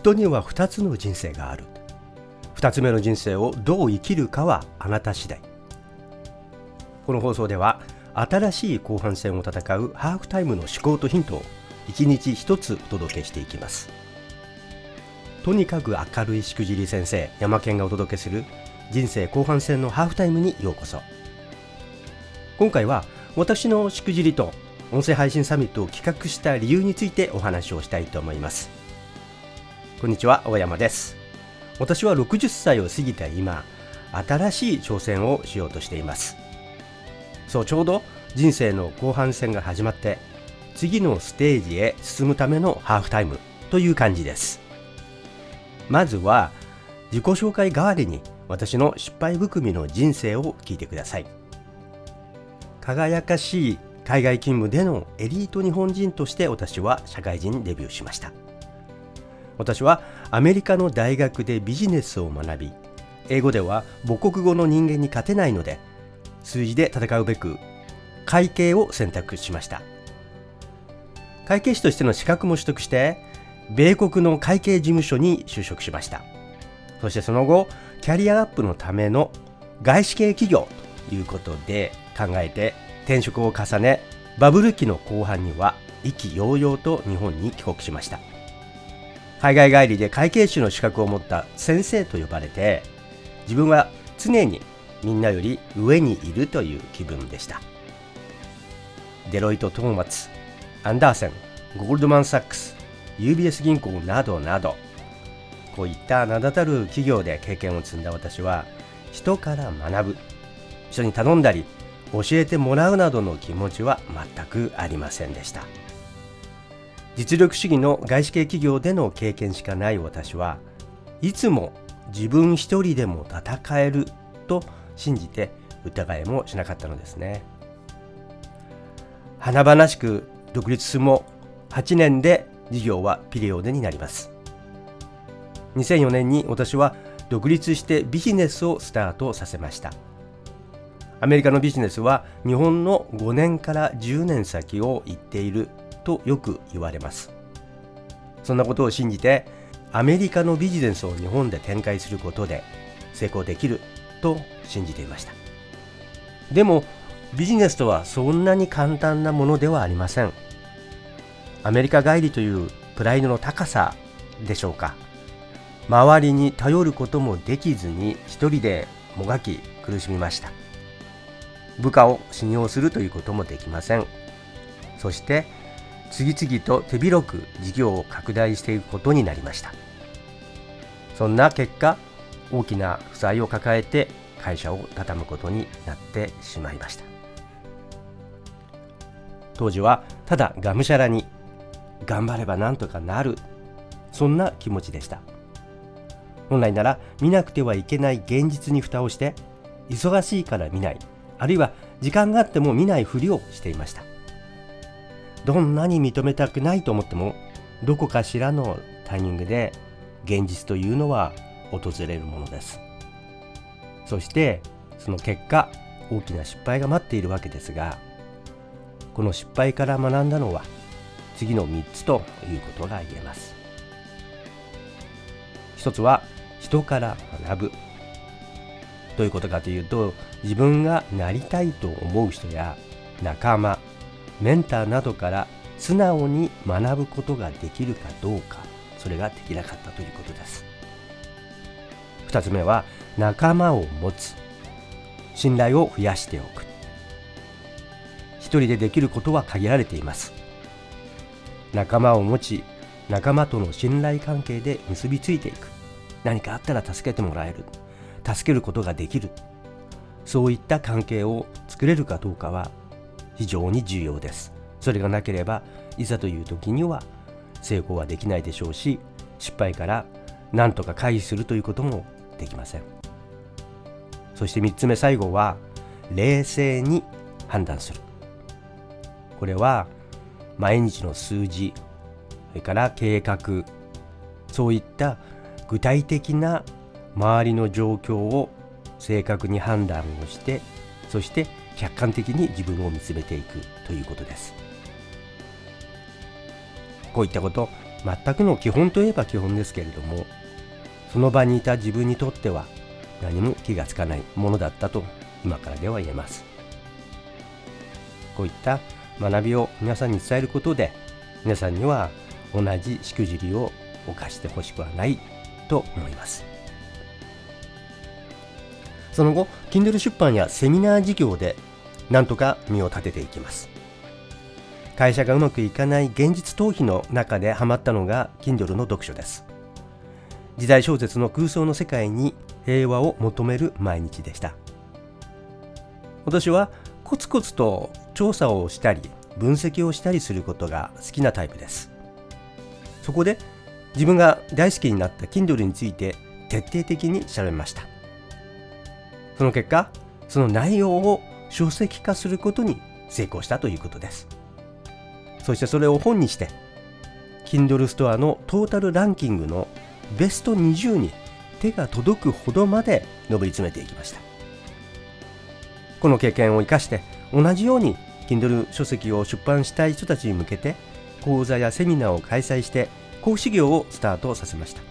人には2つの人生がある。2つ目の人生をどう生きるかはあなた次第。この放送では新しい後半戦を戦うハーフタイムの思考とヒントを1日1つお届けしていきます。とにかく明るいしくじり先生山健がお届けする人生後半戦のハーフタイムにようこそ。今回は私のしくじりと音声配信サミットを企画した理由についてお話をしたいと思います。こんにちは大山です。私は60歳を過ぎた今新しい挑戦をしようとしています。そうちょうど人生の後半戦が始まって次のステージへ進むためのハーフタイムという感じです。まずは自己紹介代わりに私の失敗含みの人生を聞いてください。輝かしい海外勤務でのエリート日本人として私は社会人デビューしました。私はアメリカの大学でビジネスを学び英語では母国語の人間に勝てないので数字で戦うべく会計を選択しました。会計士としての資格も取得して米国の会計事務所に就職しました。そしてその後キャリアアップのための外資系企業ということで考えて転職を重ねバブル期の後半には意気揚々と日本に帰国しました。海外帰りで会計士の資格を持った先生と呼ばれて自分は常にみんなより上にいるという気分でした。デロイト・トーマツアンダーセンゴールドマン・サックス UBS 銀行などなどこういった名だたる企業で経験を積んだ私は人から学ぶ人に頼んだり教えてもらうなどの気持ちは全くありませんでした。実力主義の外資系企業での経験しかない私はいつも自分一人でも戦えると信じて疑いもしなかったのですね。華々しく独立するも8年で事業はピリオドになります。2004年に私は独立してビジネスをスタートさせました。アメリカのビジネスは日本の5年から10年先を言っているとよく言われます。そんなことを信じてアメリカのビジネスを日本で展開することで成功できると信じていました。でもビジネスとはそんなに簡単なものではありません。アメリカ帰りというプライドの高さでしょうか。周りに頼ることもできずに一人でもがき苦しみました。部下を信用するということもできません。そして次々と手広く事業を拡大していくことになりました。そんな結果大きな負債を抱えて会社を畳むことになってしまいました。当時はただがむしゃらに頑張ればなんとかなるそんな気持ちでした。本来なら見なくてはいけない現実に蓋をして忙しいから見ないあるいは時間があっても見ないふりをしていました。どんなに認めたくないと思ってもどこかしらのタイミングで現実というのは訪れるものです。そしてその結果大きな失敗が待っているわけですがこの失敗から学んだのは次の3つということが言えます。一つは人から学ぶ。どういうことかというと自分がなりたいと思う人や仲間メンターなどから素直に学ぶことができるかどうかそれができなかったということです。2つ目は仲間を持つ。信頼を増やしておく。一人でできることは限られています。仲間を持ち仲間との信頼関係で結びついていく。何かあったら助けてもらえる。助けることができる。そういった関係を作れるかどうかは非常に重要です。それがなければいざという時には成功はできないでしょうし失敗から何とか回避するということもできません。そして3つ目最後は冷静に判断する。これは毎日の数字それから計画そういった具体的な周りの状況を正確に判断をしてそして客観的に自分を見つめていくということです。こういったこと全くの基本といえば基本ですけれどもその場にいた自分にとっては何も気がつかないものだったと今からでは言えます。こういった学びを皆さんに伝えることで皆さんには同じしくじりを犯してほしくはないと思います。その後 Kindle 出版やセミナー事業でなんとか身を立てていきます。会社がうまくいかない現実逃避の中でハマったのが Kindle の読書です。時代小説の空想の世界に平和を求める毎日でした。私はコツコツと調査をしたり分析をしたりすることが好きなタイプです。そこで自分が大好きになった Kindle について徹底的に調べました。その結果その内容を書籍化することに成功したということです。そしてそれを本にして Kindle ストアのトータルランキングのベスト20に手が届くほどまで上り詰めていきました。この経験を生かして同じように Kindle 書籍を出版したい人たちに向けて講座やセミナーを開催して講師業をスタートさせました。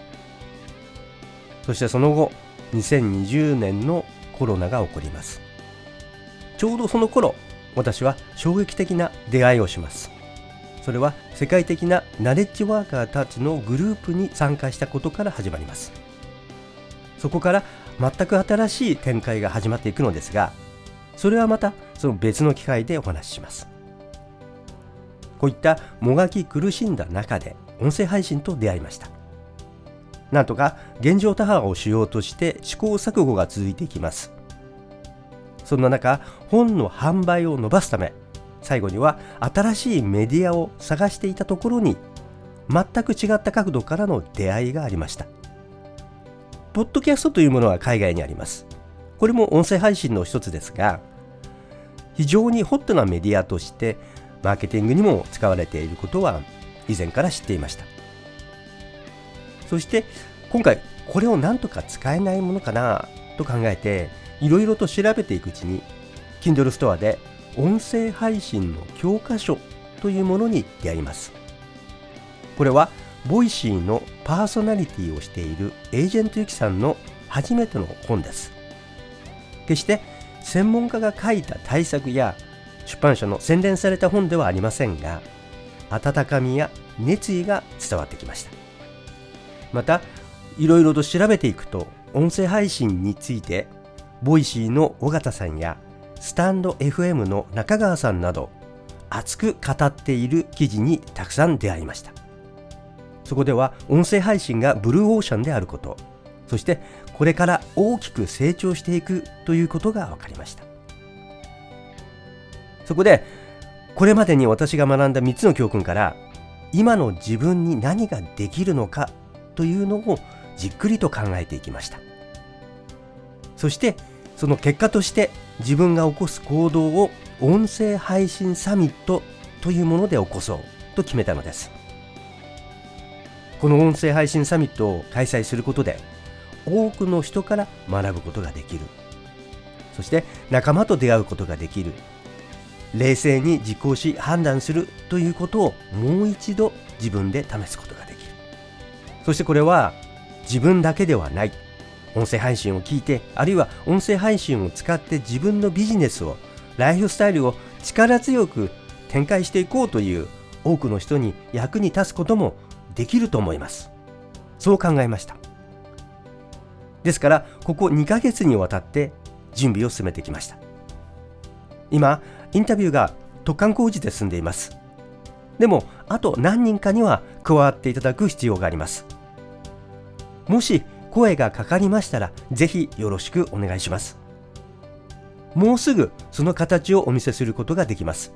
そしてその後2020年のコロナが起こります。ちょうどその頃私は衝撃的な出会いをします。それは世界的なナレッジワーカーたちのグループに参加したことから始まります。そこから全く新しい展開が始まっていくのですがそれはまたその別の機会でお話しします。こういったもがき苦しんだ中で音声配信と出会いました。なんとか現状打破をしようとして試行錯誤が続いていきます。そんな中本の販売を伸ばすため最後には新しいメディアを探していたところに全く違った角度からの出会いがありました。ポッドキャストというものは海外にあります。これも音声配信の一つですが非常にホットなメディアとしてマーケティングにも使われていることは以前から知っていました。そして今回これを何とか使えないものかなと考えていろいろと調べていくうちに Kindle ストアで音声配信の教科書というものに出会います。これはボイシーのパーソナリティをしているエージェントユキさんの初めての本です。決して専門家が書いた大作や出版社の洗練された本ではありませんが温かみや熱意が伝わってきました。またいろいろと調べていくと音声配信についてボイシーの緒方さんやスタンド FM の中川さんなど熱く語っている記事にたくさん出会いました。そこでは音声配信がブルーオーシャンであることそしてこれから大きく成長していくということが分かりました。そこでこれまでに私が学んだ3つの教訓から今の自分に何ができるのかというのをじっくりと考えていきました。そしてその結果として自分が起こす行動を音声配信サミットというもので起こそうと決めたのです。この音声配信サミットを開催することで多くの人から学ぶことができる。そして仲間と出会うことができる。冷静に実行し判断するということをもう一度自分で試すことができる。そしてこれは自分だけではない。音声配信を聞いてあるいは音声配信を使って自分のビジネスをライフスタイルを力強く展開していこうという多くの人に役に立つこともできると思います。そう考えました。ですからここ2ヶ月にわたって準備を進めてきました。今インタビューが突貫工事で進んでいます。でもあと何人かには加わっていただく必要があります。もし声がかかりましたらぜひよろしくお願いします。もうすぐその形をお見せすることができます。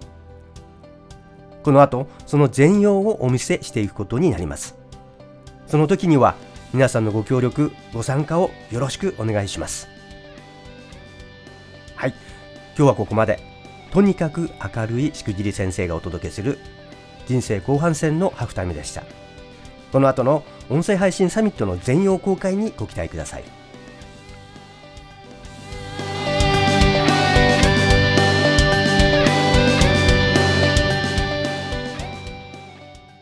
この後その全容をお見せしていくことになります。その時には皆さんのご協力ご参加をよろしくお願いします。はい。今日はここまで。とにかく明るいしくじり先生がお届けする人生後半戦のハーフタイムでした。この後の音声配信サミットの全容公開にご期待ください。